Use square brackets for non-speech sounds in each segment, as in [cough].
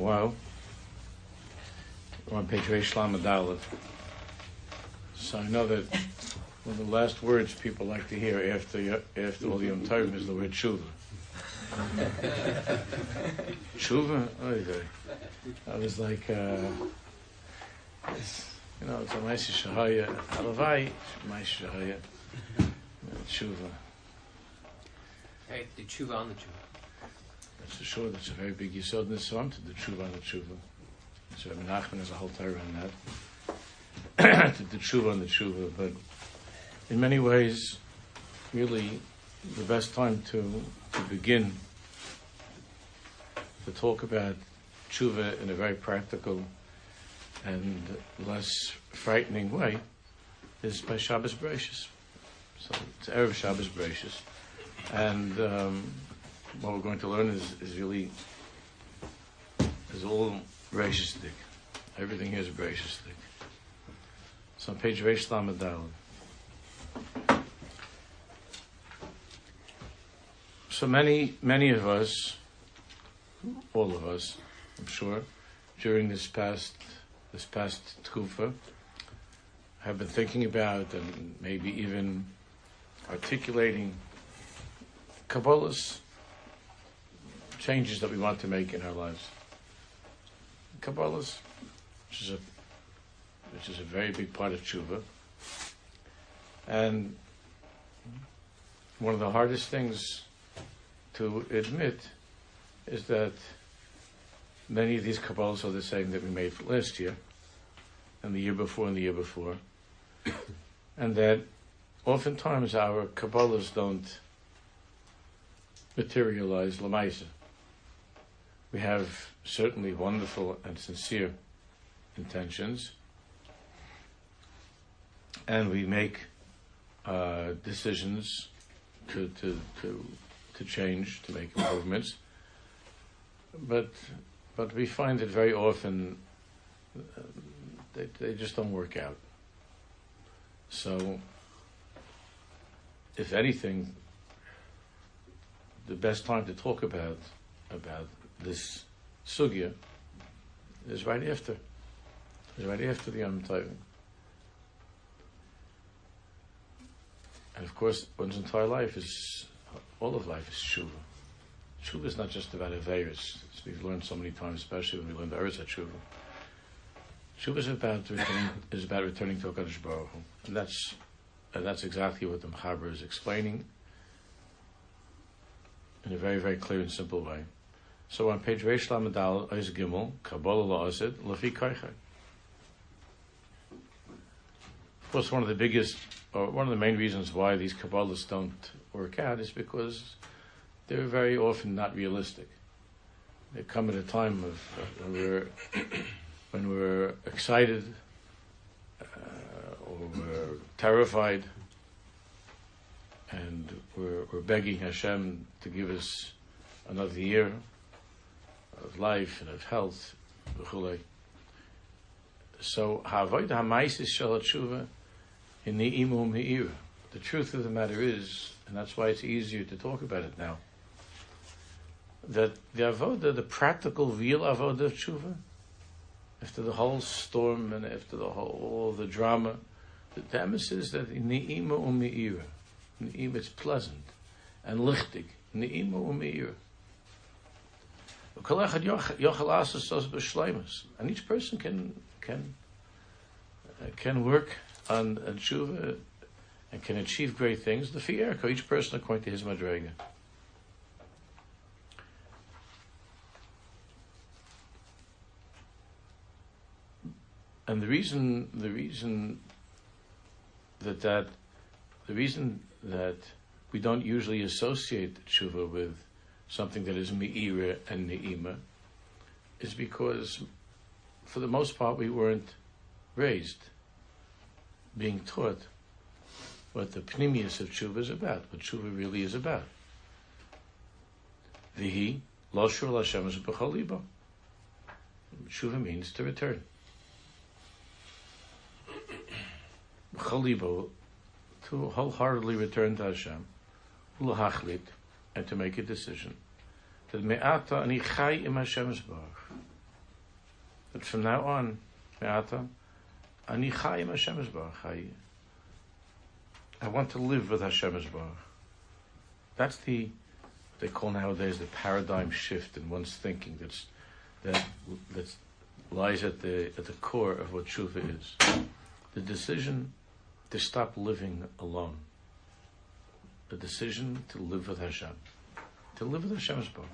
while. We're on page Reish Lamed So I know that one of the last words people like to hear after after all the Yom Tovim is the word tshuva. [laughs] tshuva? I was like, uh, you know, it's a nice shahaya. Halavai, nice shahaya. Tshuva. Hey, the tshuva on the tshuva. For sure. That's a very big yisod in Svam to the tshuva on the tshuva. So Rabbi Nachman has a whole Torah on that. [coughs] to the tshuva on the tshuva. But in many ways, really, the best time to, to begin to talk about tshuva in a very practical and less frightening way is by Shabbos Bereshis. So it's Erev Shabbos Bereshis. And um, what we're going to learn is, is really is all Bereshis Everything here is Bereshis It's on page Reish Lamed So many, many of us, all of us, I'm sure, during this past this past tkufa, have been thinking about and maybe even articulating Kabbalah's changes that we want to make in our lives. Kabbalah's, which is a which is a very big part of tshuva, and one of the hardest things to admit is that many of these Kabbalahs are the same that we made last year, and the year before, and the year before, [coughs] and that oftentimes our Kabbalahs don't materialize Lamaisa. We have certainly wonderful and sincere intentions, and we make uh, decisions to, to, to, to change, to make improvements. But, but we find that very often uh, they, they just don't work out. So, if anything, the best time to talk about about this sugya is right after. Is right after the Yom. And of course, one's entire life is, all of life is tshuva. Tshuva is not just about Averis, as we've learned so many times, especially when we learn the Oros Tshuva. Tshuva is about returning, is about returning to HaKadosh Baruch Hu. And that's, and that's exactly what the Mechaber is explaining in a very, very clear and simple way. So on page Reish Lamadal, Oiz Gimel, Kabbalah Lafi Koichai. Of course, one of the biggest, or one of the main reasons why these Kabbalahs don't work out is because they're very often not realistic. They come at a time of uh, when we're when we're excited uh, or we're terrified and we're, we're begging Hashem to give us another year of life and of health. So, Havoid Hamaisis Shalat Tshuva in the Imu Me'ir. The truth of the matter is, and that's why it's easier to talk about it now, that the Avodah, the practical, real Avodah of Tshuva, after the whole storm and after the whole all the drama, the premise is that in the Imu Me'ir, Ne'im, it's pleasant and lichtig. Ne'im u'meir. And each person can can uh, can work on a tshuva and can achieve great things. The fiyerko, each person according to his madrega. And the reason, the reason that that, the reason that we don't usually associate tshuva with something that is me'ira and ne'ima is because, for the most part, we weren't raised being taught what the pnimius of tshuva is about, what tshuva really is about. Vihi loshur Hashem is b'choliba. Tshuva means to return. B'choliba to wholeheartedly return to Hashem, and to make a decision that me'ata ani chai im Hashem's barach. But from now on, me'ata, ani chayim Hashem Yisbarach. I want to live with Hashem Yisbarach. That's the they call nowadays the paradigm shift in one's thinking. That's that that lies at the at the core of what tshuva is. The decision to stop living alone. The decision to live with Hashem. To live with Hashem's bar.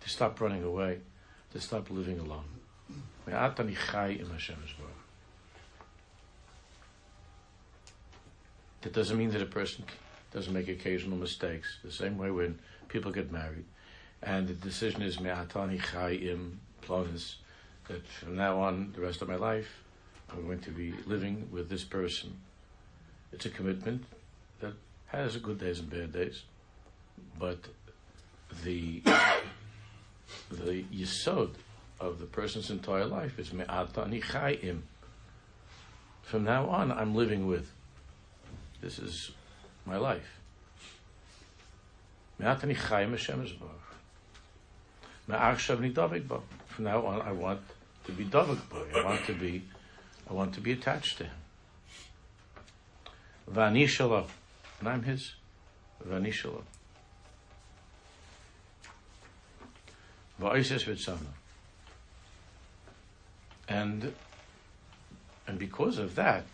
To stop running away. To stop living alone. That doesn't mean that a person doesn't make occasional mistakes. The same way when people get married, and the decision is me'atani chayim plonis, that from now on, the rest of my life, I'm going to be living with this person. It's a commitment has good days and bad days, but the the yisod of the person's entire life is me'atani chayim. From now on, I'm living with. This is my life. From now on, I want to be Davik I want to be, I want to be attached to him. Vani shalom, and I'm his. Vani shalom. Va'ises v'tzana. And and because of that,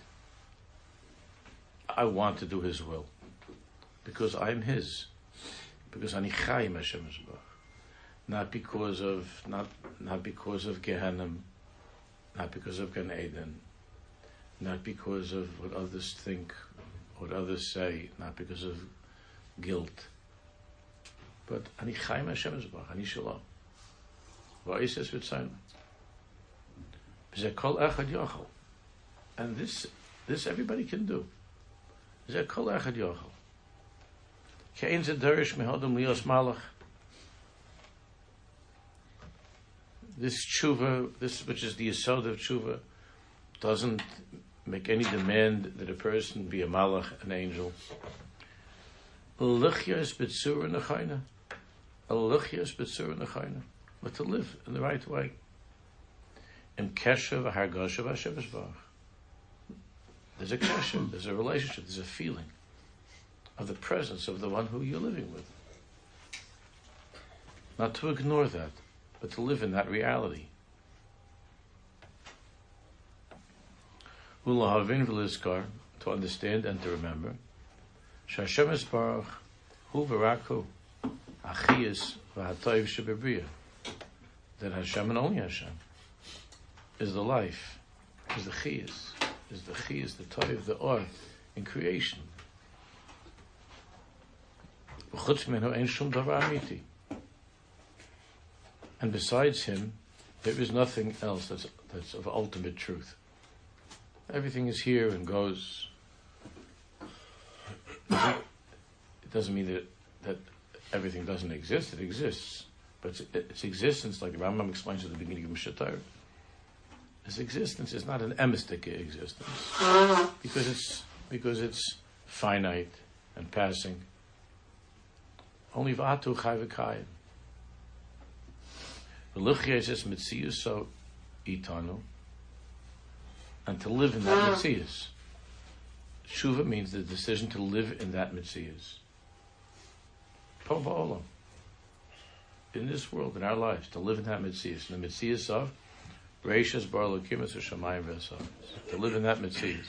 I want to do His will because I'm His, because Ani Chaim Hashem not because of not not because of Gehenna, not because of Gan Eden, not because of what others think, what others say, not because of guilt, but Ani Chaim Hashem Ani Shalom. Va'ises v'tzayim. And this, this everybody can do. Kol echad yochel. Kein ze derish mehodem lios malach. This tshuva, this which is the yisod of tshuva, doesn't make any demand that a person be a malach, an angel. Lichias b'tzura nechayna. A lichias b'tzura nechayna. But to live in the right way. Im keshev hargoshav Hashem There's a keshev, there's a relationship, there's a feeling of the presence of the one who you're living with. Not to ignore that, but to live in that reality. Ulahavin v'lizkar, to understand and to remember. Shashem Esbarach, hu v'raku, achiyas v'hatoiv shebebriya. That Hashem and only Hashem is the life, is the chiyas, is the chiyas, the toiv, the or in creation. And besides him, there is nothing else that's, that's of ultimate truth. Everything is here and goes. It doesn't mean that, that everything doesn't exist. It exists. But its, its existence, like the Rambam explains at the beginning of Mishneh Torah, its existence is not an emistic existence. Because it's, because it's finite and passing. Only v'atu chai v'kayim. V'luchya is mitzias so itanu. And to live in that uh-huh. Shuva means the decision to live in that mitzias. Olam. In this world, in our lives, to live in that mitzias. In the mitzias of Reishas Bar Lukimus Shamayim To live in that mitzias.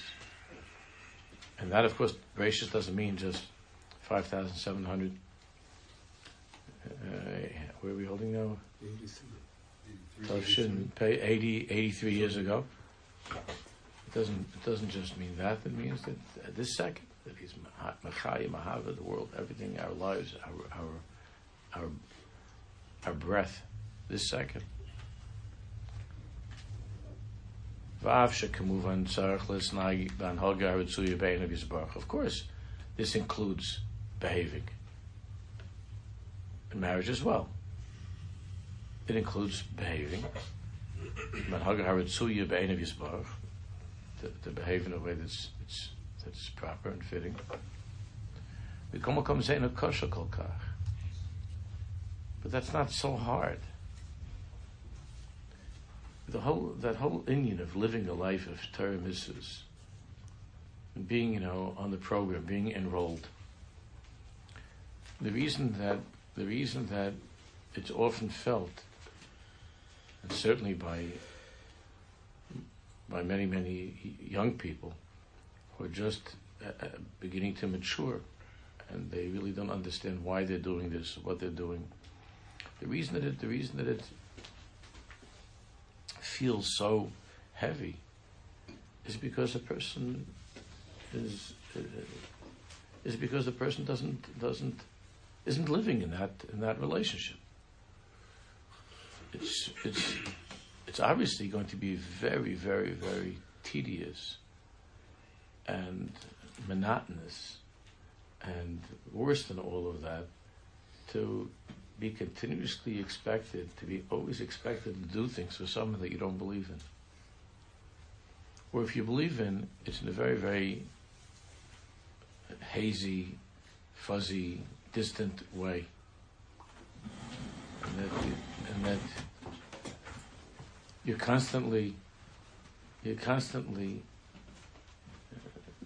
And that, of course, Reishas doesn't mean just 5,700 uh, where are we holding now? 83. shouldn't pay 80, 83 years ago. It doesn't. It doesn't just mean that. It means that at this second that he's Machaya Mahava, the world, everything, our lives, our our our our breath, this second. Of course, this includes behaving in marriage as well. It includes behaving. To, to behave in a way that's, that's, that's proper and fitting. But that's not so hard. the whole that whole inyan of living a life of Torah and being you know on the program, being enrolled. The reason that the reason that it's often felt, and certainly by by many many young people, who are just uh, uh, beginning to mature, and they really don't understand why they're doing this, what they're doing. The reason that it, the reason that it feels so heavy is because a person is uh, is because the person doesn't doesn't isn't living in that in that relationship. It's it's it's obviously going to be very very very tedious and monotonous and worse than all of that to be continuously expected to be always expected to do things for someone that you don't believe in. Or if you believe in it's in a very very hazy fuzzy distant way and that, you're constantly you're constantly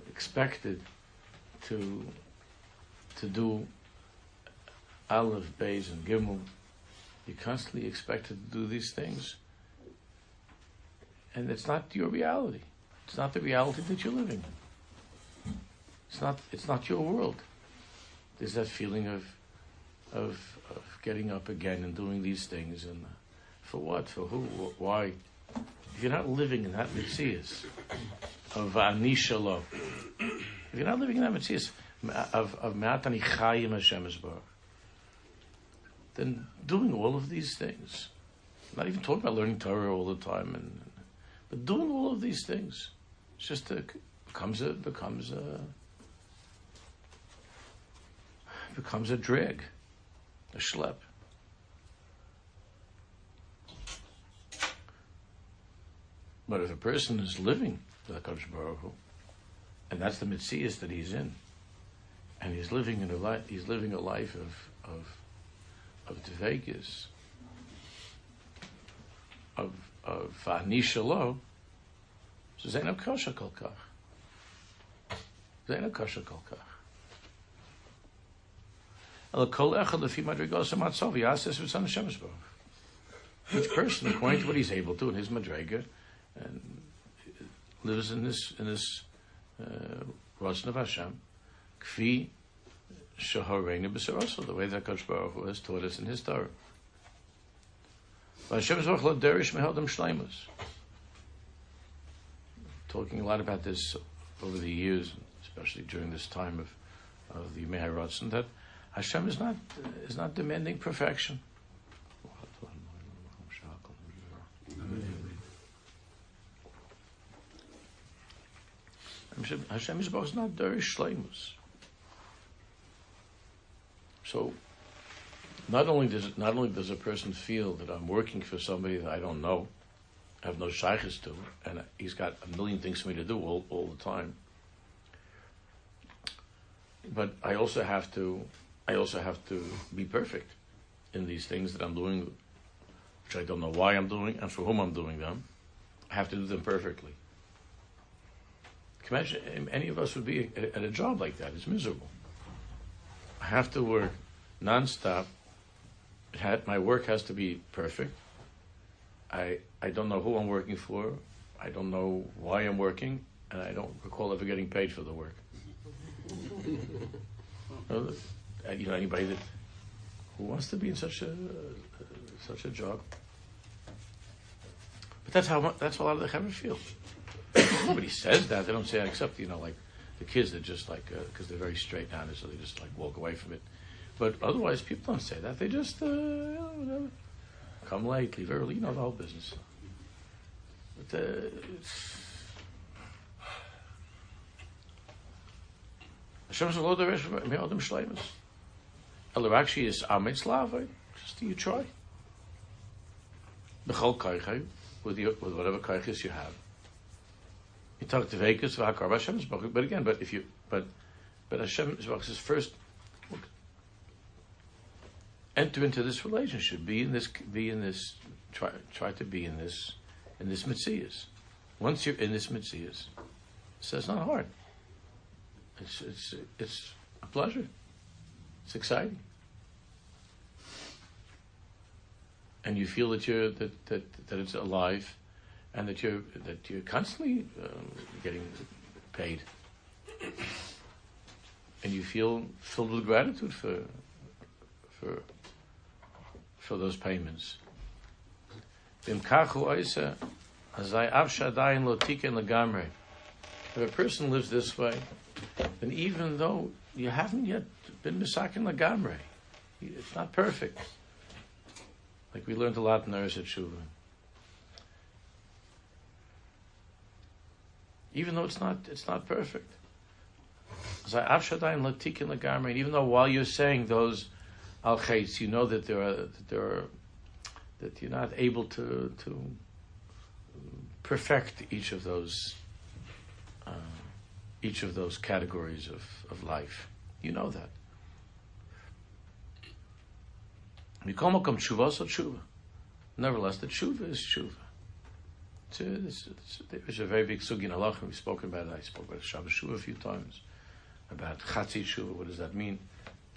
expected to to do Aleph, Beis, and Gimel. You're constantly expected to do these things, and it's not your reality. It's not the reality that you're living in. It's not. It's not your world. There's that feeling of, of getting up again and doing these things, and uh, for what? For who? Why? If you're not living in that mitzvahs of anishalo, if you're not living in that mitzvahs of of me'atani chayim Hashem then doing all of these things, not even talking about learning Torah all the time, and but doing all of these things, it's just a, becomes a becomes a becomes a drag, a schlep. But if a person is living with HaKadosh Baruch Hu, and that's the mitzvahs that he's in, and he's living in a life, he's living a life of of of Dveikus, of of Anishalo, so Zainab Kosha Kolkach. Zainab Kosha Kolkach. Each person, according to what he's able to in his madrega, and lives in this in this uh, of Hashem, kfi shahareinu the way that Kodesh Baruch has taught us in His Torah. Talking a lot about this over the years, especially during this time of, of the Meharatz, that Hashem is not is not demanding perfection. Hashem is not derish shleimus. So, not only does it, not only does a person feel that I'm working for somebody that I don't know, I have no shaykhs to, and he's got a million things for me to do all, all the time. But I also have to, I also have to be perfect in these things that I'm doing, which I don't know why I'm doing and for whom I'm doing them. I have to do them perfectly. Can you imagine um, any of us would be at a job like that? It's miserable. I have to work nonstop. Had, my work has to be perfect. I I don't know who I'm working for. I don't know why I'm working, and I don't recall ever getting paid for the work. [laughs] you know anybody that who wants to be in such a uh, such a job? But that's how that's how a lot of the chaver feel. Nobody says that. They don't say except you know like the kids that just like because uh, they're very straight down, so they just like walk away from it. But otherwise, people don't say that. They just uh, come late, leave early. You know the whole business. But, uh, Hashem's lo deresh me'odem Elakshi is amitz lava. Eh? Just do you try. Kaichai, with, with whatever kaichis you have. You talk to Vekas v'hakar Hashem's but again, but if you, but, but Hashem is first, enter into this relationship, be in this, be in this, try, try to be in this, in this mitzias. Once you're in this mitzias, so it's not hard. It's it's it's a pleasure. It's exciting, and you feel that you're that that, that it's alive, and that you're that you're constantly um, getting paid, and you feel filled with gratitude for for for those payments. If a person lives this way, then even though you haven't yet been misakin lagamre, it's not perfect. Like we learned a lot in Oros Tshuva. Even though it's not, it's not perfect. Even though while you're saying those al you know that there are that there are that you're not able to to perfect each of those uh, each of those categories of, of life. You know that. Nevertheless, the tshuva is tshuva. It's a, it's, it's, there's a very big sugi in halach. We've spoken about it. I spoke about Shabbos tshuva a few times. About chatzi tshuva. What does that mean?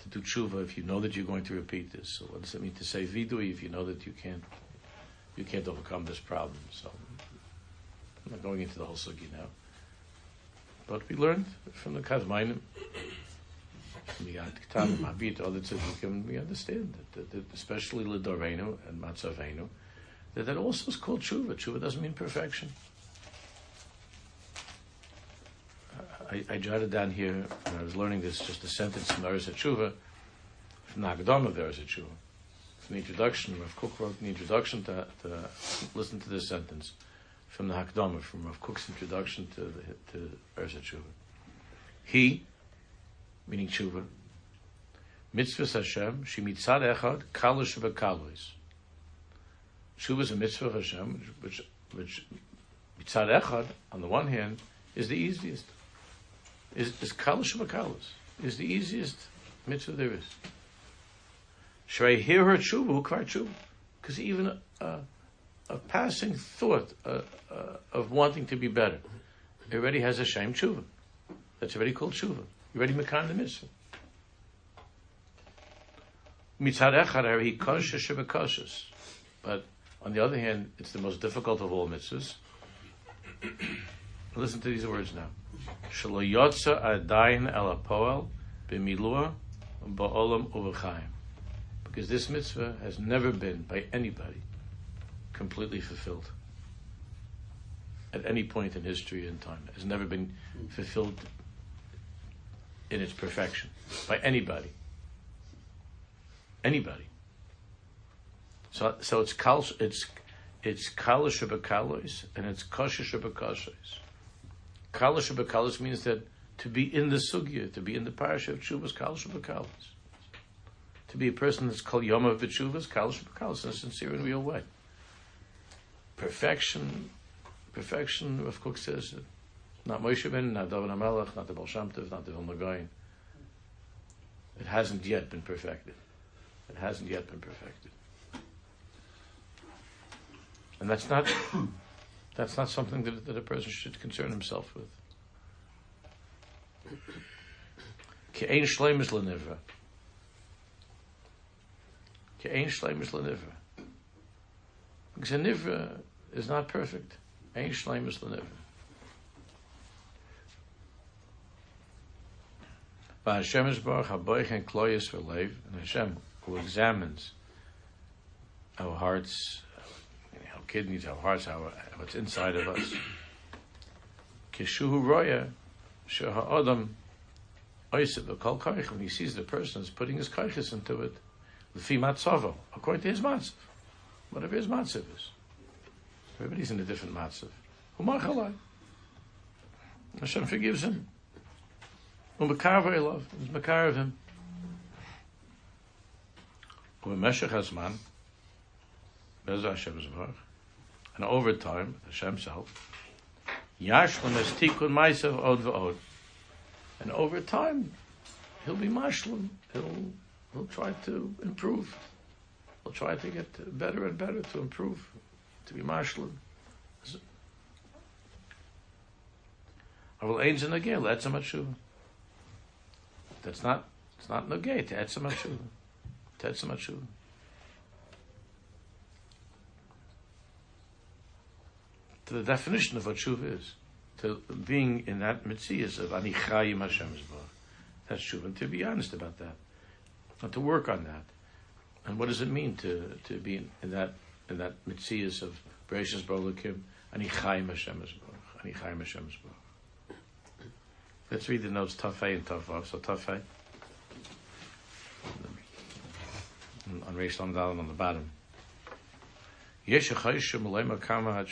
To do tshuva if you know that you're going to repeat this. So what does it mean to say vidui if you know that you can't you can't overcome this problem? So I'm not going into the whole sugi now. But we learned from the Kadmainim, from the Yad Mabit, we understand that, that, that especially Lidorenu and Matzavenu, that that also is called tshuva. Tshuva doesn't mean perfection. I, I jotted down here, when I was learning this, just a sentence from Oros Tshuva, from the Haggadah of Oros Tshuva. From the introduction, Rav Kook wrote the introduction to, to listen to this sentence from the Hakdama, from Rav Kook's introduction to the to Oros Tshuva. He, meaning Tshuva, mitzvah Hashem, she mitzad echad, kalish v'kalois. Tshuva is a mitzvah of Hashem, which, which mitzad echad, on the one hand, is the easiest. Is, is kalish v'kalos, is the easiest mitzvah there is. Shrei hear her tshuva, who kvar tshuva. Because even a, a passing thought uh, uh, of wanting to be better. Already has a shame tshuva. That's already called tshuva. You already mekan the mitzvah. Mitzad echad he kosher shebekoshes. But on the other hand, it's the most difficult of all mitzvahs. Listen to these words now. Shelo yotza adayin el apoel b'milua ba'olam uv'chaim. Because this mitzvah has never been by anybody completely fulfilled at any point in history and time. It has never been fulfilled in its perfection by anybody. Anybody. So, so it's kal, it's it's bekalos and it's koshish bekasos. Kalish bekalos means that to be in the sugya, to be in the parasha of Chuvas, kalish bekalos. To be a person that's called yom of Chuvas, kalish bekalos in a sincere and real way perfection, perfection, Rav Kook says, not Moshe Ben, not David HaMelech, not the Baal Shem not the Vilna. It hasn't yet been perfected. It hasn't yet been perfected. And that's not, [coughs] that's not something that, that a person should concern himself with. Ke'ein shleim is lenivra. Ke'ein shleim lenivra. Because a nivra is not perfect. Ein shleimus l'nivra. Hashem is baruch haboich and for leiv, and Hashem who examines our hearts, our kidneys, our hearts, our what's inside of us. Kishuhu roya sheha adam when he sees the person is putting his kaiches into it, l'fi matzavo according to his matzav, whatever his matzav is. Everybody's in a different matzav. Hashem forgives him. Umakarva Elov, Makar of him. And over time, Hashem self, Yashlam is tikkun Maisav Od Vod. And over time, he'll be Mashlam. He'll he'll try to improve. He'll try to get better and better to improve, to be Mashlam. I will age in the that's a much. Sure. That's not it's not nugay to add some achuva. To add some. To the definition of what tshuva is, to being in that mitzvah of ani chayim Hashem That's tshuva. And to be honest about that, and to work on that, and what does it mean to to be in, in that in that mitzvah of Bereshis Baruch Ani chayim Hashem Ani chayim Hashem Let's read the notes Tafei and Tafav. So Tafei. On Reish Lamdalim on the bottom. Kama.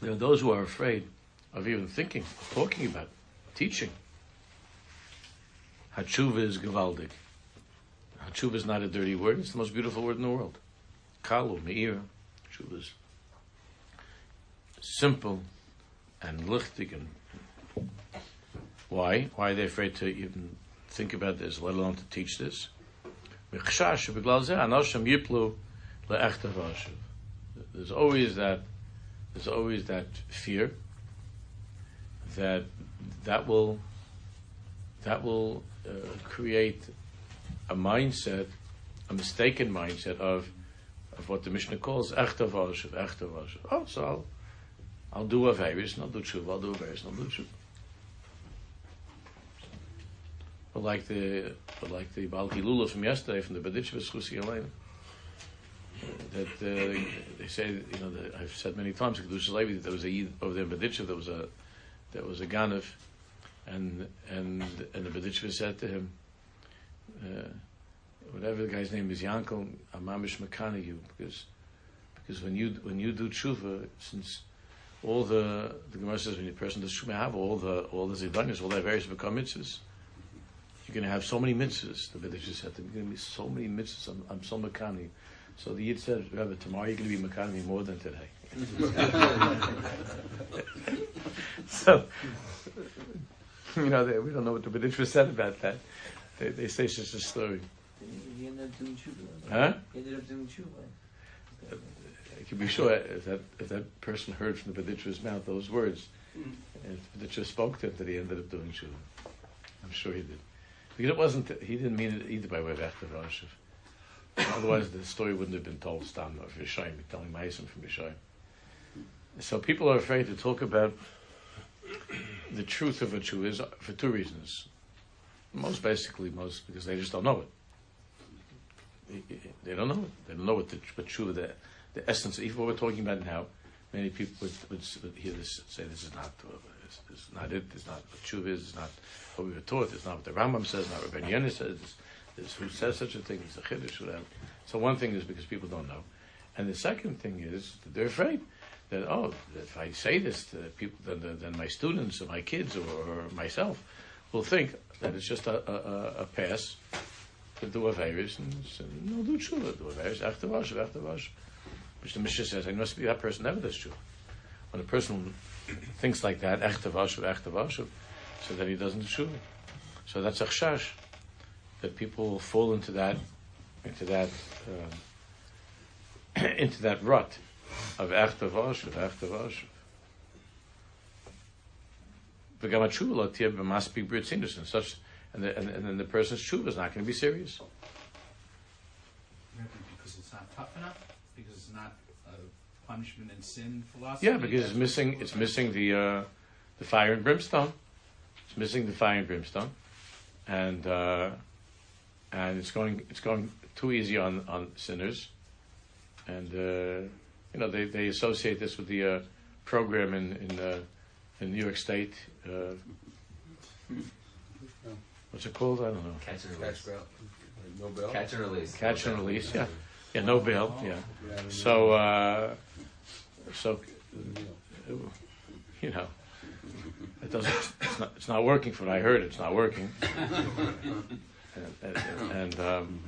There are those who are afraid of even thinking, talking about, teaching. Hatshuva is gewaldig. Hatshuva is not a dirty word. It's the most beautiful word in the world. Kalu, meir. Hatshuva is simple and lichtig. And why? Why are they afraid to even think about this, let alone to teach this? There's always that. There's always that fear that that will that will uh, create a mindset, a mistaken mindset of of what the Mishnah calls vashav. Oh, so I'll, I'll do a virus, and I'll do tshuva, I'll do a virus, and I'll do tshuva. But like the but like the Balki Lula from yesterday from the Berditchever Schusi Elena. That uh, they say, you know, I've said many times, that there was a over there in Berditchev, there was a there was a Ganav, and and and the Berditchever said to him, uh, whatever the guy's name is, Yankel, Amamish Makana you, because because when you when you do tshuva, since all the the Gemara says when a person does tshuva, have all the all the zidanis, all their various become mitzvahs you're going to have so many mitzvahs. The village said, there's going to be so many mitzvahs. I'm, I'm so makani. So the Yid said, Rabbi, tomorrow you're going to be makani more than today. [laughs] so, you know, they, we don't know what the B'dishra said about that. They, they say it's just a story. He ended up doing tshuva. Huh? He ended up doing tshuva. Uh, Can be sure if that if that person heard from the B'dishra's mouth those words, and if B'dishra spoke to him, that he ended up doing tshuva. I'm sure he did. Because it wasn't, he didn't mean it either by way of Echter Rashiv. Otherwise, the story wouldn't have been told Stam of Yishayim, telling Ma'asim from Yishayim. So people are afraid to talk about the truth of a Jew is for two reasons. Most basically, most because they just don't know it. They don't know it. They don't know what the what the the essence. Even what we're talking about now, many people would, would, would hear this and say this is not this, this is not it. It's not what tshuva is. It's not what we were taught. It's not what the Rambam says. Not what Ben Yenis says. It's, it's who says such a thing. It's a chiddush. Whatever. So one thing is because people don't know, and the second thing is that they're afraid that oh, if I say this to people, then, then my students or my kids or, or myself will think that it's just a, a, a pass to do a virus and, and no do tshuva, do a virus after wash, after wash. Which the Mishnah says, I must be that person never does tshuva. When a person [clears throat] thinks like that, after wash, after wash, so that he doesn't do tshuva. So that's a chash that people fall into that, into that, um, [clears throat] into that rut of after varshav, after varshav. V'gam tshuva latir b'maspi britzinus and such, and, the, and, and then the person's tshuva is not going to be serious. Maybe Because it's not tough enough. Because it's not a punishment and sin philosophy. Yeah, because it's missing. It's missing the uh, the fire and brimstone. It's missing the fire and brimstone, and uh, and it's going it's going too easy on on sinners, and uh, you know they, they associate this with the uh, program in in, uh, in New York State. Uh, what's it called? I don't know. Catch and release. No bell? Catch and release. Catch and release. Yeah, yeah. No bill, Yeah. So uh, so you know it doesn't. It's not. It's not working. For what I heard, it's not working. and, and, and um,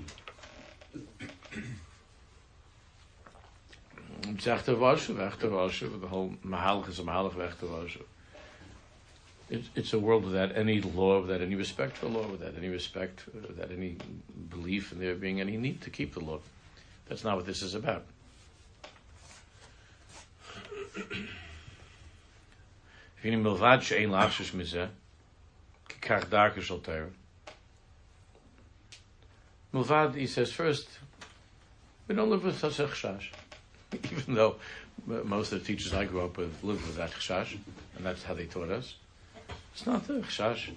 Varshav, Echter Varshav, the whole Mahalach is a of Echter Varshav. It's, it's a world without any law, without any respect for law, without any respect, without any belief in there being any need to keep the law. That's not what this is about. Vini milvad he says first, we don't live with such a. [laughs] Even though most of the teachers I grew up with lived with that chashash, and that's how they taught us. It's not the chashash.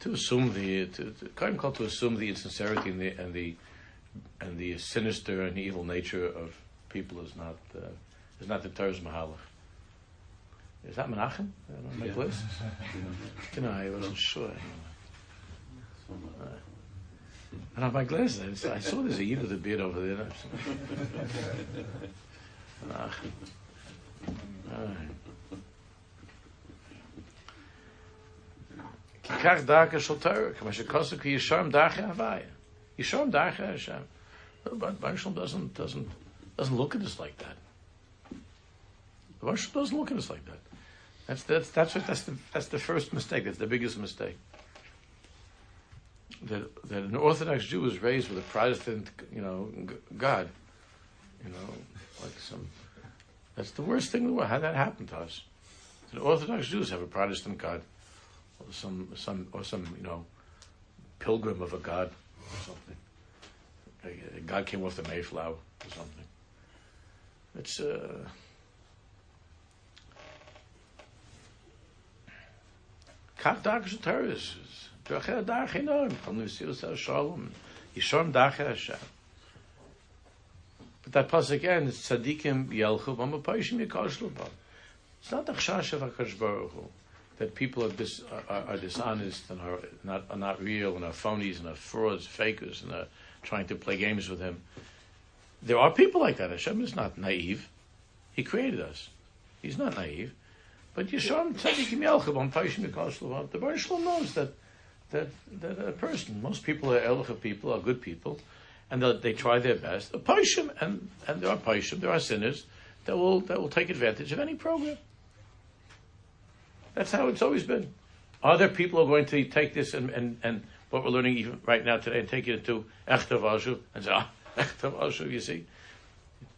To assume the, to, to, to assume the insincerity and the, and the, and the sinister and evil nature of people is not, uh, is not the Torah's mahalach. Is that Menachem? On my Yeah. list? [laughs] You know, I wasn't sure. Uh, I don't my glasses. I saw, I saw there's a Yid with a beard over there. Menachem. All [laughs] right. Kikach darka shel Torah, kama shekosu ki yisharm darcha Yisharm darcha Hashem. But Barshal doesn't doesn't doesn't look at us like that. Barshal doesn't look at us like that. That's that's that's what, that's the that's the first mistake. That's the biggest mistake. That that an Orthodox Jew is raised with a Protestant, you know, God, you know, like some. That's the worst thing in the world. How that happened to us? The Orthodox Jews have a Protestant God, or some some or some you know, pilgrim of a God or something. A God came off the Mayflower or something. It's uh. Kach enorm. From the Mesilas Shalom. Hashem. But that pasuk again, it's tzaddikim yelchu b'mapoishim yikoshlu. It's not the chash of Hakadosh Baruch that people are, dis, are, are dishonest and are not, are not real and are phonies and are frauds, fakers and are trying to play games with him. There are people like that. Hashem is not naive. He created us. He's not naive. But Yishon tzaddikim yelchu b'mapoishim yikoshlu b'am. The Baruch knows that, that, that a person, most people are elicha people, are good people, and they try their best. A paishim, and, and there are paishim, there are sinners that will that will take advantage of any program. That's how it's always been. Other people are going to take this and, and, and what we're learning even right now today and take it into echter vashu and say, ah, [laughs] echter vashu, you see?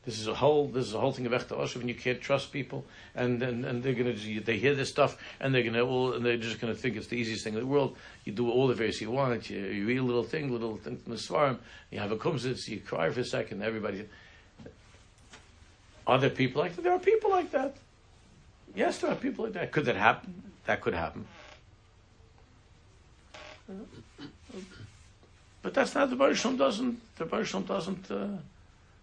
This is a whole this is a whole thing of echter vashu and you can't trust people and, and, and they're gonna they hear this stuff and they're gonna well, and they're just gonna think it's the easiest thing in the world. You do all the various you want, you, you read a little thing, little thing from the svarim, you have a kumsitz, you cry for a second, everybody are there people like that? There are people like that. Yes, there are people like that. Could that happen? That could happen. But that's not the Baruch doesn't the Baruch doesn't uh,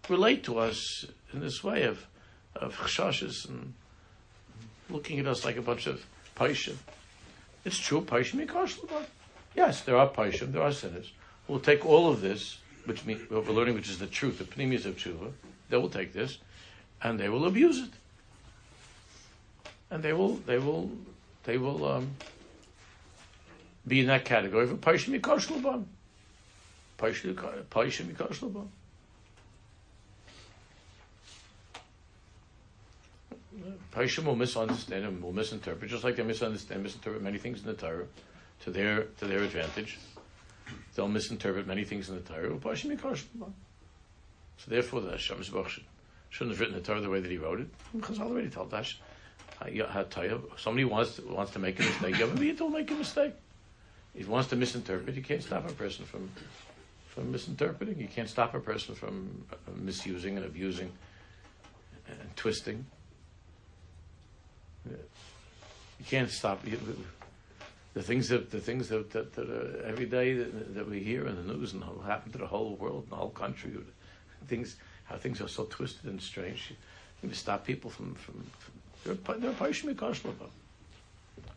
relate to us in this way of of and looking at us like a bunch of paishim. It's true, paishim yikoshlu. Yes, there are paishim, there are sinners. We'll take all of this, which mean, what we're learning, which is the truth, the pnimius of tshuva. They will take this, and they will abuse it, and they will, they will, they will um, be in that category a paishim yikoshlu bam. Paishim yikoshlu bam. Paishim will misunderstand and will misinterpret, just like they misunderstand, misinterpret many things in the Torah to their to their advantage. They'll misinterpret many things in the Torah. So therefore, the Hashem shouldn't have written the Torah the way that he wrote it. Because already told us, somebody wants to, wants to make a mistake. You ever will make a mistake. He wants to misinterpret, you can't stop a person from from misinterpreting. You can't stop a person from uh, misusing and abusing and twisting. You can't stop the things that the things that, that, that uh, every day that, that we hear in the news and what happen to the whole world and the whole country [laughs] things, how things are so twisted and strange. You stop people from, from, from they're, they're Paishim.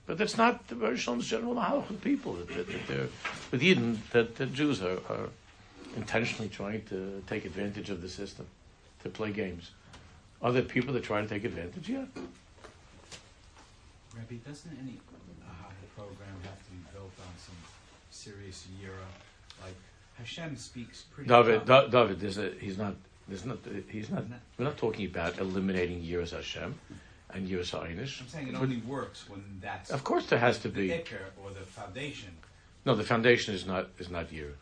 But that's not the very general halach with people. That, that, that they're, with Eden, that, that Jews are, are intentionally trying to take advantage of the system, to play games. Are there people that try to take advantage? Yeah. Rabbi, doesn't any Ahava program have to be built on some serious yira? Like Hashem speaks pretty. David. Da- David, there's a, he's not, there's not, he's not, we're not talking about eliminating Yiras Hashem and Yiras Einish. I'm saying it only works when that's Of course there has to be. ikar or the foundation. No, the foundation is not, is not Yira.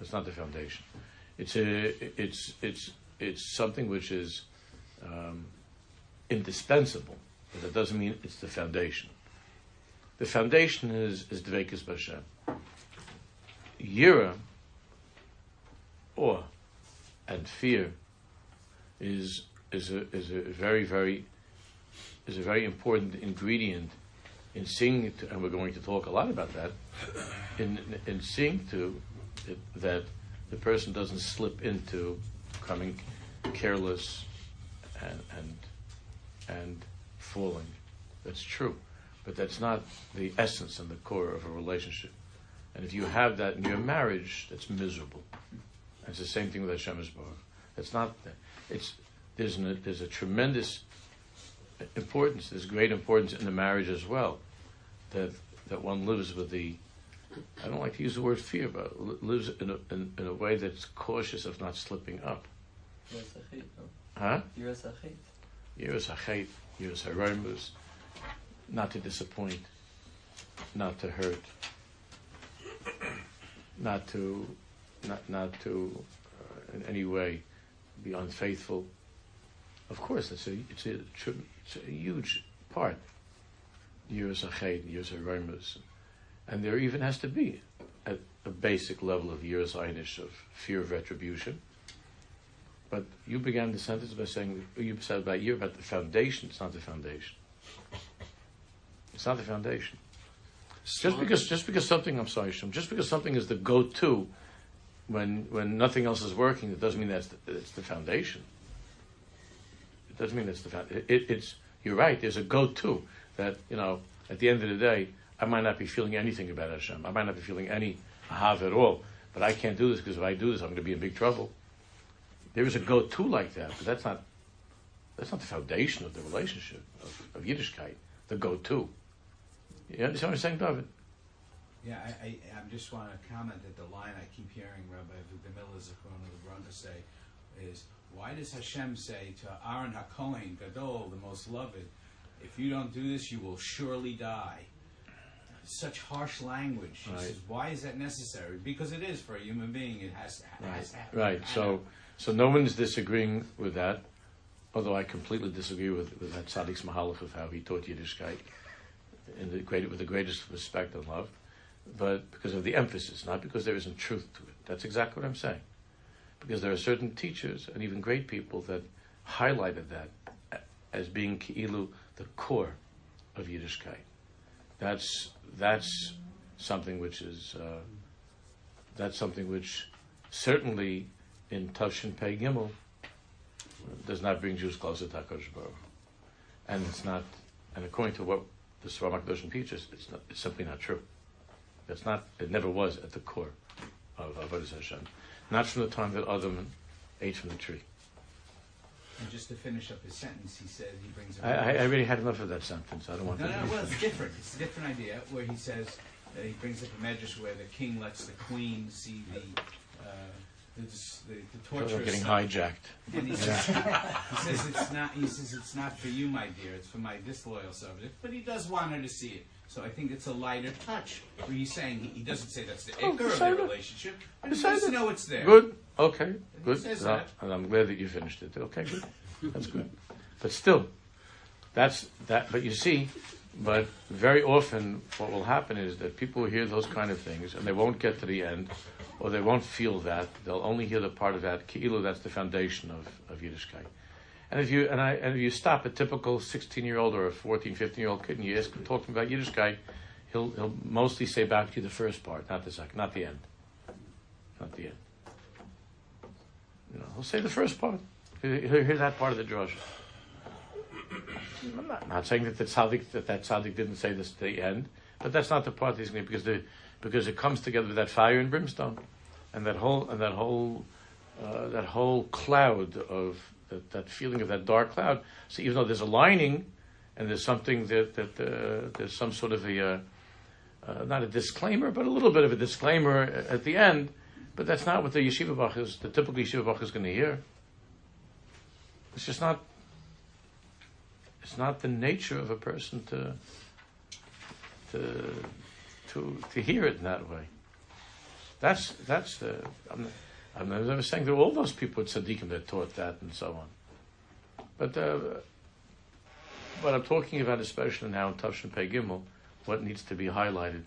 It's not the foundation. It's a, it's, it's, it's something which is, um, indispensable. But but that doesn't mean it's the foundation. The foundation is is Dveikus B'Hashem. Yira, awe, and fear is is a is a very very is a very important ingredient in seeing to, and we're going to talk a lot about that in in seeing to it, that the person doesn't slip into becoming careless and and and falling. That's true, but that's not the essence and the core of a relationship. And if you have that in your marriage, that's miserable. It's the same thing with Hashem Baruch. It's not. It's there's an, there's a tremendous importance. There's great importance in the marriage as well. That that one lives with the. I don't like to use the word fear, but lives in a, in, in a way that's cautious of not slipping up. Yiras hachet, no? Huh? Yiras hachet. Years haromus, not to disappoint, not to hurt, not to, not not to, uh, in any way, be unfaithful. Of course, it's a it's a, it's a huge part. Years hachet, years haromus, and there even has to be a, a basic level of years einish of fear of retribution. But you began the sentence by saying you said about you about the foundation. It's not the foundation. It's not the foundation. Just because just because something I'm sorry, Shem, just because something is the go-to when when nothing else is working, it doesn't mean that's the, it's the foundation. It doesn't mean it's the. It, it's you're right. There's a go-to that you know. At the end of the day, I might not be feeling anything about Hashem. I might not be feeling any hav at all. But I can't do this because if I do this, I'm going to be in big trouble. There is a go-to like that, but that's not that's not the foundation of the relationship of, of Yiddishkeit. The go-to. You understand what I'm saying, David? Yeah, I, I, I just want to comment that the line I keep hearing Rabbi Vudimila Zichrona Lebrunta say is, why does Hashem say to Aaron HaKohen, Gadol, the most loved, if you don't do this, you will surely die? Such harsh language. He Right. says, why is that necessary? Because it is for a human being. It has to it has to happen. Right. So, so no one's disagreeing with that. Although I completely disagree with, with that Tzadik's Mahalach of how he taught Yiddishkeit in the great, with the greatest respect and love, but because of the emphasis, not because there isn't truth to it. That's exactly what I'm saying. Because there are certain teachers and even great people that highlighted that as being ki'ilu, the core of Yiddishkeit. That's that's something which is uh, that's something which certainly in Tavshin Pei Gimel does not bring Jews closer to Hakadosh Baruch, and it's not. And according to what the Svarim Hakadoshim teaches, it's not. It's simply not true. That's not. It never was at the core of Avodah Hashem. Not from the time that Adam ate from the tree. And just to finish up his sentence, he said he brings. I, I, I really had enough of that sentence. I don't want No, to. no, well, it's different. It's a different idea where he says uh, he brings up a medrash where the king lets the queen see the uh, the, the, the like I'm getting side. hijacked. And he says, [laughs] he says it's not. He says it's not for you, my dear. It's for my disloyal subject. But he does want her to see it. So I think it's a lighter touch. Where he's saying he, he doesn't say that's the Oh, anchor of their relationship, but he it. know it's there. Good. Okay. Good. says Uh, that. and I'm glad that you finished it. Okay. Good. That's good. But still, that's that. But you see, but very often what will happen is that people hear those kind of things and they won't get to the end, or they won't feel that. They'll only hear the part of that. Ki'ilu, that's the foundation of, of Yiddishkeit. And if you and I and if you stop a typical 16 year old or a 14, 15 year old kid and you ask him talk to him about Yiddishkeit, he'll he'll mostly say back to you the first part, not the second, not the end, not the end. You know, he'll say the first part. He'll, hear that part of the drush. I'm not, not saying that the tzaddik that that tzaddik didn't say this at the end, but that's not the part he's going to because the because it comes together with that fire and brimstone, and that whole and that whole uh, that whole cloud of that, that feeling of that dark cloud. So even though there's a lining, and there's something that that uh, there's some sort of a uh, uh, not a disclaimer, but a little bit of a disclaimer at the end. But that's not what the yeshiva bach is. The typical yeshiva bach is going to hear. It's just not. It's not the nature of a person to to to to hear it in that way. That's that's the. I'm, I'm never saying there were all those people at tzaddikim that taught that and so on. But uh, what I'm talking about, especially now in Tavshin Pei Gimel, what needs to be highlighted,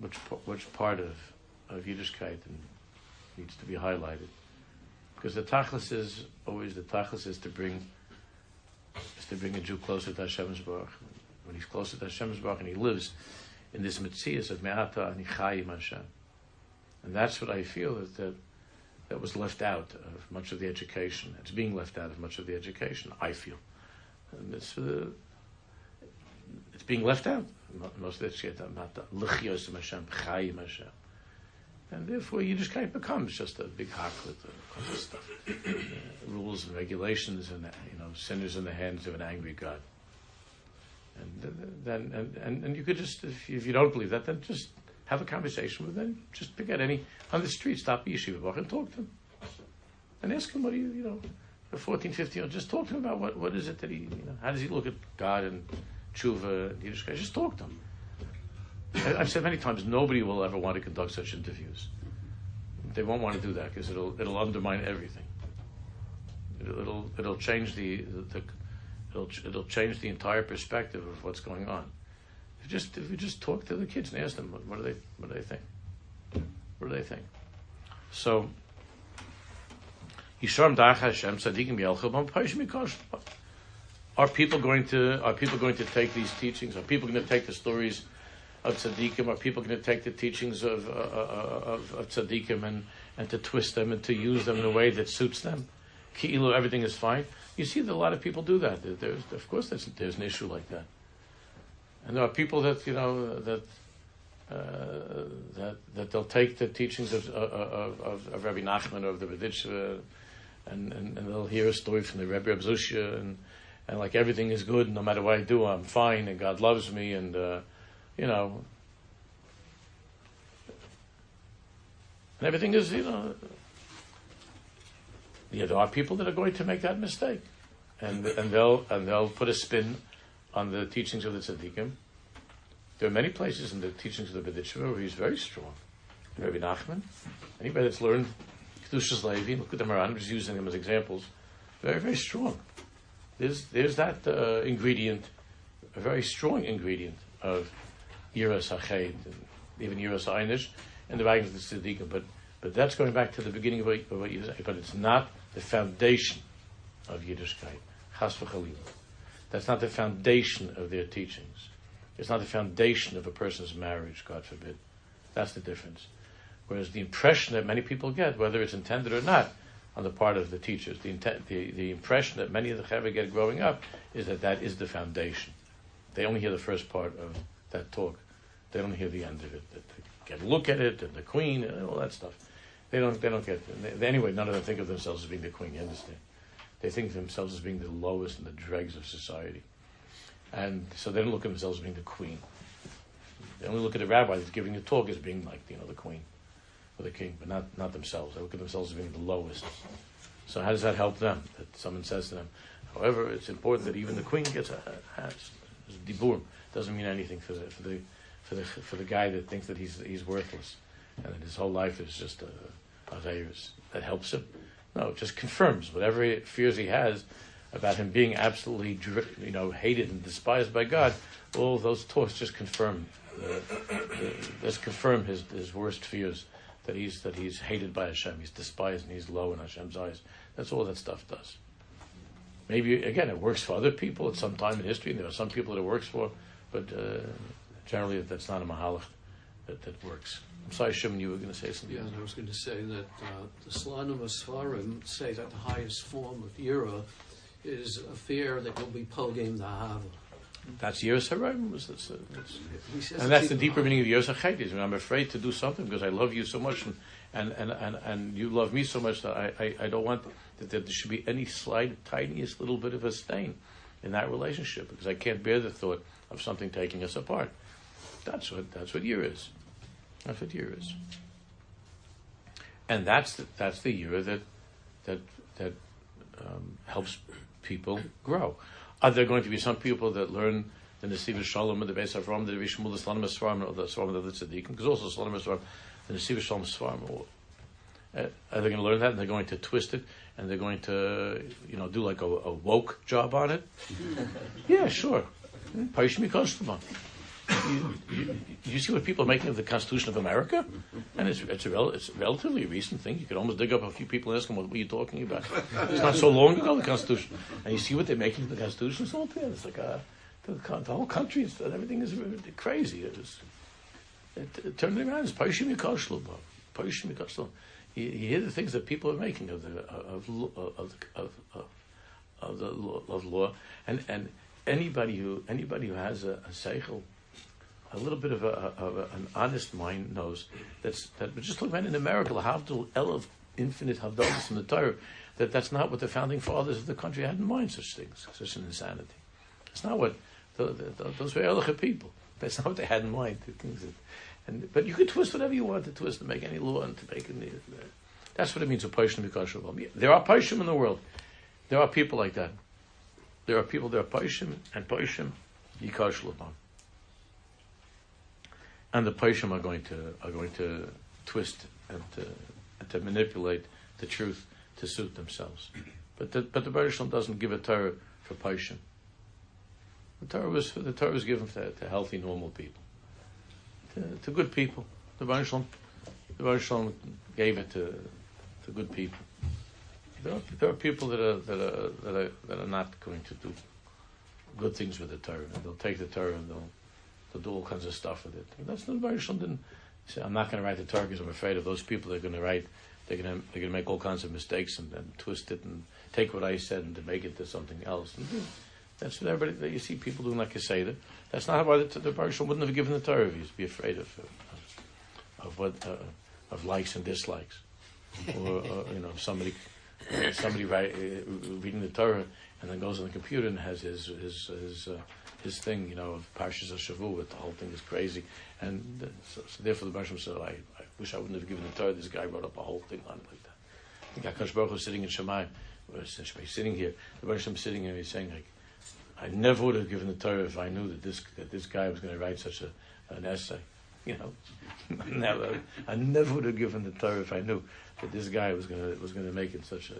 which which part of of Yiddishkeit needs to be highlighted, because the tachlis is always the tachlis is to bring to bring a Jew closer to Hashem's Baruch. When he's closer to Hashem's Baruch and he lives in this mitzias of me'ata ani chayim Hashem, and that's what I feel that that that was left out of much of the education. It's being left out of much of the education. I feel. And it's, uh, it's being left out. Most of the L'chios Hashem, Chayim Hashem. And therefore, Yiddishkeit becomes just a big haklet of a bunch of stuff. Uh, rules and regulations and, you know, sinners in the hands of an angry God. And th- th- then, and, and, and you could just, if you, if you don't believe that, then just have a conversation with them. Just pick out any, on the street, stop a yeshiva bar and talk to them. And ask him what do you, you know, a 14, 15 year old, just talk to him about what, what is it that he, you know, how does he look at God and tshuva and Yiddishkeit. Just talk to him. I've said many times, nobody will ever want to conduct such interviews. They won't want to do that because it'll it'll undermine everything. It'll it'll, change the, the, the it'll it'll change the entire perspective of what's going on. If just if you just talk to the kids and ask them what, what do they what do they think, what do they think? So. Hashem. Are people going to are people going to take these teachings? Are people going to take the stories of tzaddikim? Are people going to take the teachings of uh, uh, of, of tzaddikim and, and to twist them and to use them in a way that suits them? Ki'ilu, everything is fine. You see that a lot of people do that. There's, of course, there's, there's an issue like that. And there are people that you know that uh, that that they'll take the teachings of of, of, of Rabbi Nachman or of the Berditchever, and, and, and they'll hear a story from the Rebbe of Zushia, and and like everything is good, no matter what I do, I'm fine, and God loves me, and uh, you know, and everything is you know. Yeah, there are people that are going to make that mistake, and and they'll and they'll put a spin on the teachings of the tzaddikim. There are many places in the teachings of the Berditchever where he's very strong. Rabbi Nachman, anybody that's learned Kedushas Levi, look at them around, I'm just using them as examples, very, very strong. There's, there's that uh, ingredient, a very strong ingredient of Yiras HaChet, even Yiras HaEinish, and the writings of the Tzaddikim. But, but that's going back to the beginning of what, of what but it's not the foundation of Yiddishkeit. Chas v'chalim. That's not the foundation of their teachings. It's not the foundation of a person's marriage, God forbid. That's the difference. Whereas the impression that many people get, whether it's intended or not, on the part of the teachers, the, the, the impression that many of the Chaver get growing up is that that is the foundation. They only hear the first part of that talk. They don't hear the end of it. They get a look at it and the queen and all that stuff. They don't. They don't get. They, anyway, none of them think of themselves as being the queen. You understand? They think of themselves as being the lowest and the dregs of society, and so they don't look at themselves as being the queen. They only look at the rabbi that's giving the talk as being like you know the queen or the king, but not not themselves. They look at themselves as being the lowest. So how does that help them? That someone says to them. However, it's important that even the queen gets a hat. Dibur doesn't mean anything for the for the for the for the guy that thinks that he's he's worthless and that his whole life is just a, a virus. That helps him. No, it just confirms whatever fears he has about him being absolutely, you know, hated and despised by God. All those talks just confirm, uh, uh, just confirm his his worst fears that he's that he's hated by Hashem, he's despised and he's low in Hashem's eyes. That's all that stuff does. Maybe again, it works for other people at some time in history, and there are some people that it works for, but uh, generally that's not a mahalach that, that works. I'm sorry, Shimon, you were going to say something. Yeah, and I was going to say that uh, the Slanim Svarim say that the highest form of Yira is a fear that you'll be Pogame the Hava. That's Yeros Harayim. was this, that's- And that's the deeper meaning of Yeros HaChet, I'm afraid to do something because I love you so much and, and, and, and, and you love me so much that I, I, I don't want that there should be any slight, tiniest little bit of a stain in that relationship because I can't bear the thought of something taking us apart. That's what, that's what year is. That's what year is. And that's the, that's the year that, that, that um, helps people grow. Are there going to be some people that learn the Nesiv Shalom and the Beis Avram, the Rishmul, the Slanim Svarim, or the Svarim of the Tzaddikim? Because also Svarim, the Nesiv Shalom Svarim, or- Uh, are they going to learn that and they're going to twist it and they're going to, you know, do like a, a woke job on it? [laughs] yeah, sure. Koshtavan. You, you, see what people are making of the Constitution of America? And it's, it's, a rel, it's a relatively recent thing. You could almost dig up a few people and ask them, what were you talking about? It's not so long ago, the Constitution. And you see what they're making of the Constitution? It's all there. It's like a, the, the whole country, is, everything is crazy. It is, it, it, turn it around. It's Paishim Yikoshlu. Paishim Yikoshlu. You, hear the things that people are making of the of of of, of, of the of law, and and anybody who anybody who has a, a seichel, a little bit of, a, of a, an honest mind knows that's that. But just look at in America, the Havdil El of infinite Havdalas from the Torah, that that's not what the founding fathers of the country had in mind. Such things, such an insanity. It's not what the, the, those were Elocha people. That's not what they had in mind. Things that, and, but you can twist whatever you want to twist to make any law and to make any. That's what it means a Paishim Mikashim. There are Paishim in the world. There are people like that. There are people that are Paishim and Paishim Yikash And the Paishim are going to are going to twist and to, and to manipulate the truth to suit themselves. But the, but the Baruch doesn't give a Torah for Paishim. The Torah was the Torah was given to, to healthy, normal people, to, to good people. The Baruch the Baruch gave it to, to good people. There are, there are people that are, that are that are that are not going to do good things with the Torah. They'll take the Torah and they'll they'll do all kinds of stuff with it. And that's not very didn't say, I'm not going to write the Torah because I'm afraid of those people. They're going to write. They're going to they're going to make all kinds of mistakes and, and twist it and take what I said and to make it to something else. And that's what everybody. You see people doing like a seder. That's not why the, the Baruch wouldn't have given the Torah if he'd be afraid of of, of what uh, of likes and dislikes, or uh, you know somebody somebody write, uh, reading the Torah and then goes on the computer and has his his his, uh, his thing, you know, of Parshas Shavuot. The whole thing is crazy, and so, so therefore the Baruch said, I, I wish I wouldn't have given the Torah. This guy wrote up a whole thing on it like that. I think Hakadosh Baruch was sitting in Shemayim, sitting here. The is sitting here. He's saying like, I never would have given the Torah if I knew that this that this guy was going to write such a, an essay. [laughs] You know, [laughs] never. I never would have given the Torah if I knew that this guy was going to was to make it such a.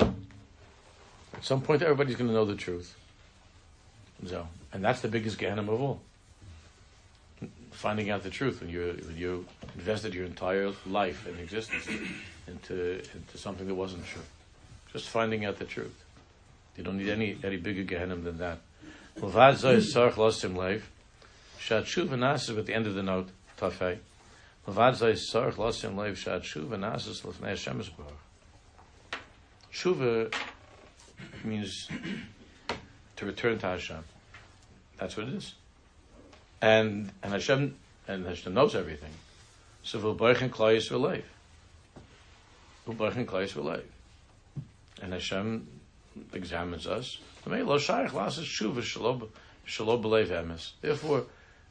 At some point, everybody's going to know the truth. So, and that's the biggest Gehenna of all. Finding out the truth when you when you invested your entire life and existence into into something that wasn't true. Just finding out the truth. You don't need any any bigger Gehenna than that. Shatshuv and Nasas at the end of the note, Tafei. Shuva means to return to Hashem. That's what it is. And and Hashem and Hashem knows everything. So v'barchen klayis v'leiv. V'barchen klayis v'leiv. And Hashem examines us. Therefore,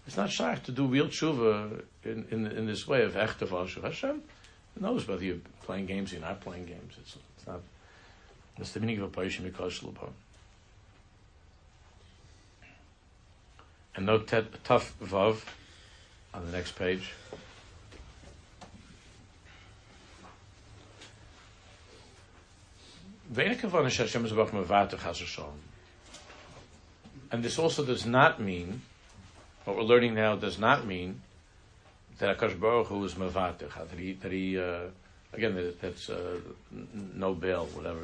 it's not shaykh to do real tshuva in, in, in this way of echte Hashem. Hashem knows whether you're playing games or you're not playing games. It's, it's not. That's the meaning of a Paishim Mikosh And tet, tough vav on the next page. And this also does not mean what we're learning now does not mean that Akash Baruch Hu is Mavatich, that he, that he uh, again, that, that's uh, no bail, whatever.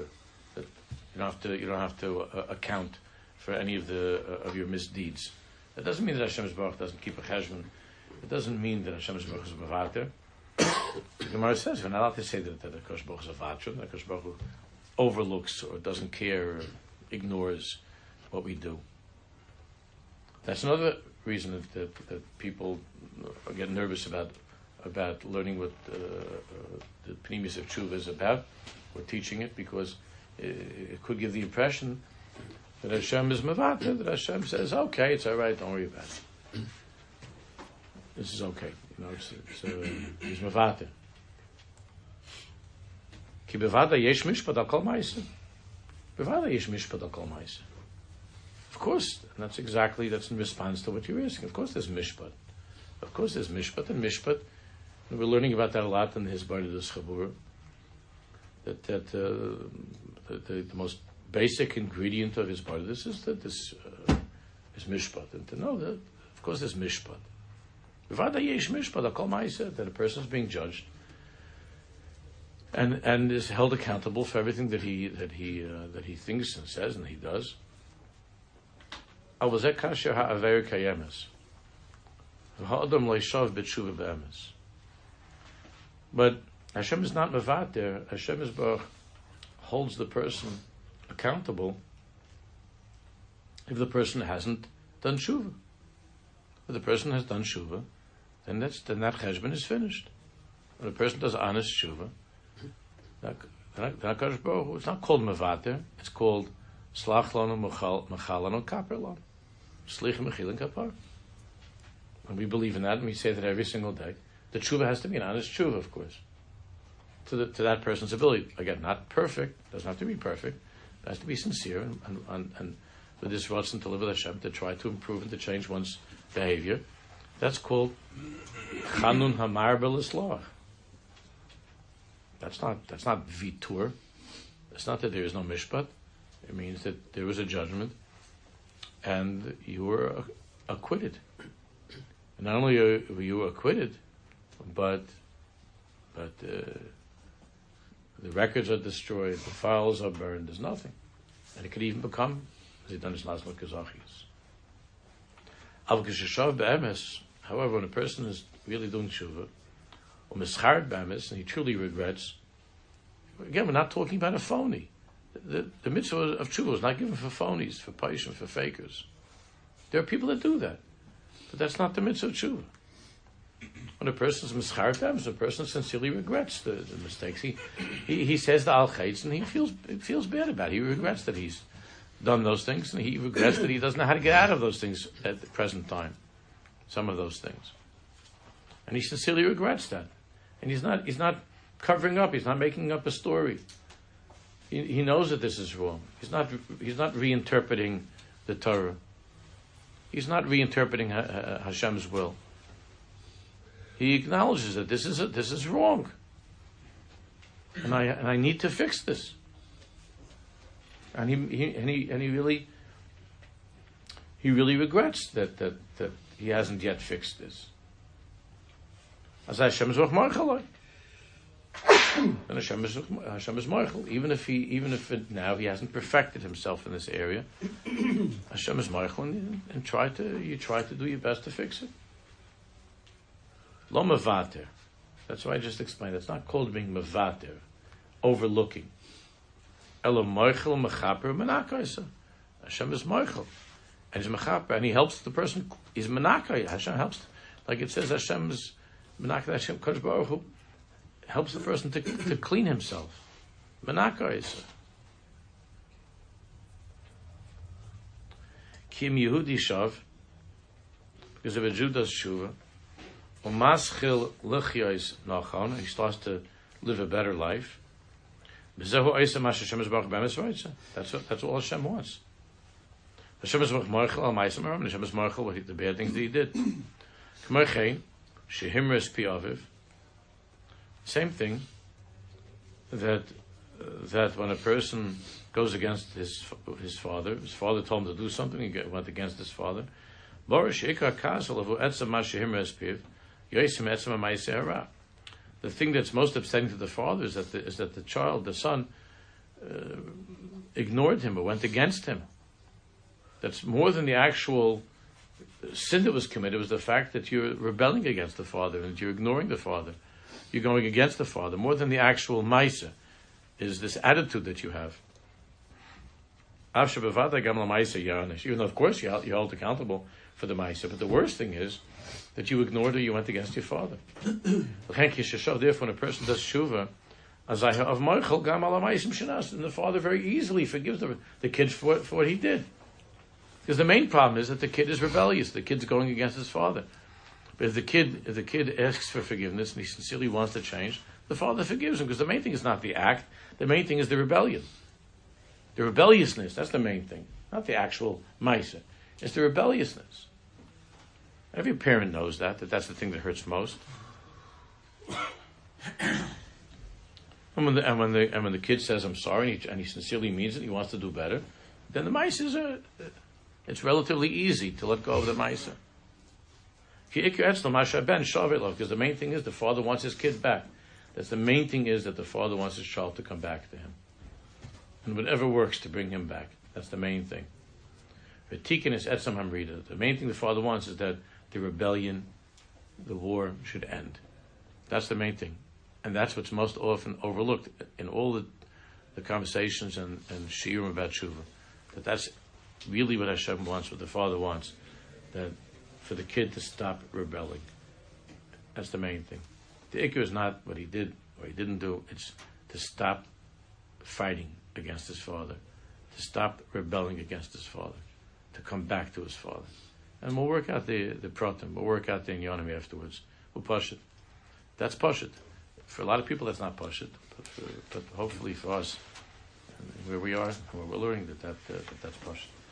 That you don't have to, you don't have to uh, account for any of the uh, of your misdeeds. That doesn't mean that Hashem Baruch doesn't keep a cheshbon. It doesn't mean that Hashem Baruch is Mavater. the Gemara says we're not allowed to say that, that Akash Baruch is a Vatra, that Akash Baruch Hu overlooks or doesn't care or ignores what we do. That's another reason that, that, that people get nervous about about learning what uh, the Pnimius of Tshuva is about, or teaching it, because it, it, could give the impression that Hashem is Mavata, that Hashem says, okay, it's all right, don't worry about it. This is okay. You know, it's, it's, uh, he's Mavata. Ki bevada yesh mishpat al kol ma'isa. Bevada yesh mishpat al kol ma'isa. Course, and that's exactly that's in response to what you're asking. Of course, there's mishpat. Of course, there's mishpat, and mishpat We're learning about that a lot in his Bardi Chabur. That that uh, the, the, the most basic ingredient of his Bardi is that this uh, is mishpat, and to know that of course there's mishpat. Vada yesh mishpat. Akol ma'isa that a person is being judged and and is held accountable for everything that he that he uh, that he thinks and says and he does. אבל זה כאשר העבר קיימס. והאדם לא ישוב בתשובה באמס. But Hashem is not mevater. Hashem is Baruch holds the person accountable if the person hasn't done tshuva. If the person has done tshuva, then that's then that cheshbon is finished. When a person does honest tshuva, then HaKadosh Baruch Hu, it's not called mevater. It's called slach lanu mechalanu kaper Kapar. And we believe in that, and we say that every single day. The tshuva has to be an honest tshuva, of course, to, the, to that person's ability. Again, not perfect, doesn't have to be perfect, it has to be sincere, and, and, and, and with this Ratzon to live with Hashem, to try to improve and to change one's behavior. That's called Chanun Hamar Belislach. That's not, that's not vitur. It's not that there is no mishpat. It means that there was a judgment and you were acquitted. And not only were you acquitted, but but uh, the records are destroyed, the files are burned. There's nothing, and it could even become zidanis lasma kazachis. However, when a person is really doing tshuva, or mischard be'emes, and he truly regrets, again, we're not talking about a phony the, the mitzvah of tshuva is not given for phonies, for paishim, for fakers. There are people that do that, but that's not the mitzvah of tshuva. When a person is mischartem, a person sincerely regrets the, the mistakes. He, he, he says the al and he feels feels bad about it. He regrets that he's done those things, and he regrets that he doesn't know how to get out of those things at the present time. Some of those things, and he sincerely regrets that. And he's not he's not covering up. He's not making up a story. He, knows that this is wrong. He's not, he's not reinterpreting the Torah. He's not reinterpreting Hashem's will. He acknowledges that this is, a, this is wrong. And I, and I need to fix this. And he, he, and he, and he really, he really regrets that, that, that he hasn't yet fixed this. As Hashem is [clears throat] and Hashem is, Hashem is. Even if he, even if it, now he hasn't perfected himself in this area, [clears throat] Hashem is Michael, and, and, try to you try to do your best to fix it. Lo mevater. That's why I just explained. It's not called being mevater, overlooking. Elo Michael mechaper menakaisa. Hashem is Michael, and he's mechaper, and he helps the person. He's menakai. Hashem helps, like it says. Hashem's menakai. Hashem Kodesh Baruch Hu helps the person to, to clean himself. Menaka is. Kim Yehudi Shav, because if a Jew does Shuva, Umaschil Lichyois Nachon, he starts to live a better life. That's what, that's all Hashem wants. Hashem is Marchel al Maisim Hashem is Marchel the bad things that he did. [clears throat] K'merchein, Shehimres Pi Aviv, same thing that uh, that when a person goes against his his father, his father told him to do something, he went against his father. The thing that's most upsetting to the father is that the, is that the child, the son, uh, ignored him or went against him. That's more than the actual sin that was committed. It was the fact that you're rebelling against the father and you're ignoring the father you're going against the father more than the actual Maisa is this attitude that you have. Even though, of course, you're held accountable for the Maisa, but the worst thing is that you ignored or you went against your father. [clears throat] Therefore, when a person does Shuva, of and the father very easily forgives the, the kid for, for what he did. Because the main problem is that the kid is rebellious. The kid's going against his father. But if the kid, if the kid asks for forgiveness and he sincerely wants to change, the father forgives him because the main thing is not the act. The main thing is the rebellion. The rebelliousness, that's the main thing. Not the actual maisa. It's the rebelliousness. Every parent knows that, that that's the thing that hurts most. [coughs] And when the and when the and when the kid says I'm sorry and he, and he sincerely means it, he wants to do better, then the mice is a, it's relatively easy to let go of the mice. Because the main thing is the father wants his kid back. That's the main thing is that the father wants his child to come back to him. And whatever works to bring him back. That's the main thing. The main thing the father wants is that the rebellion, the war should end. That's the main thing. And that's what's most often overlooked in all the, the conversations and, and shiurim about tshuva. That that's really what Hashem wants, what the father wants. That for the kid to stop rebelling. That's the main thing. The ikr is not what he did or he didn't do. It's to stop fighting against his father, to stop rebelling against his father, to come back to his father. And we'll work out the the protem. We'll work out the inyanim afterwards. We'll push it. That's push it. For a lot of people, that's not push it. But, for, but hopefully for us, where we are, where we're learning that, that, that that's push it.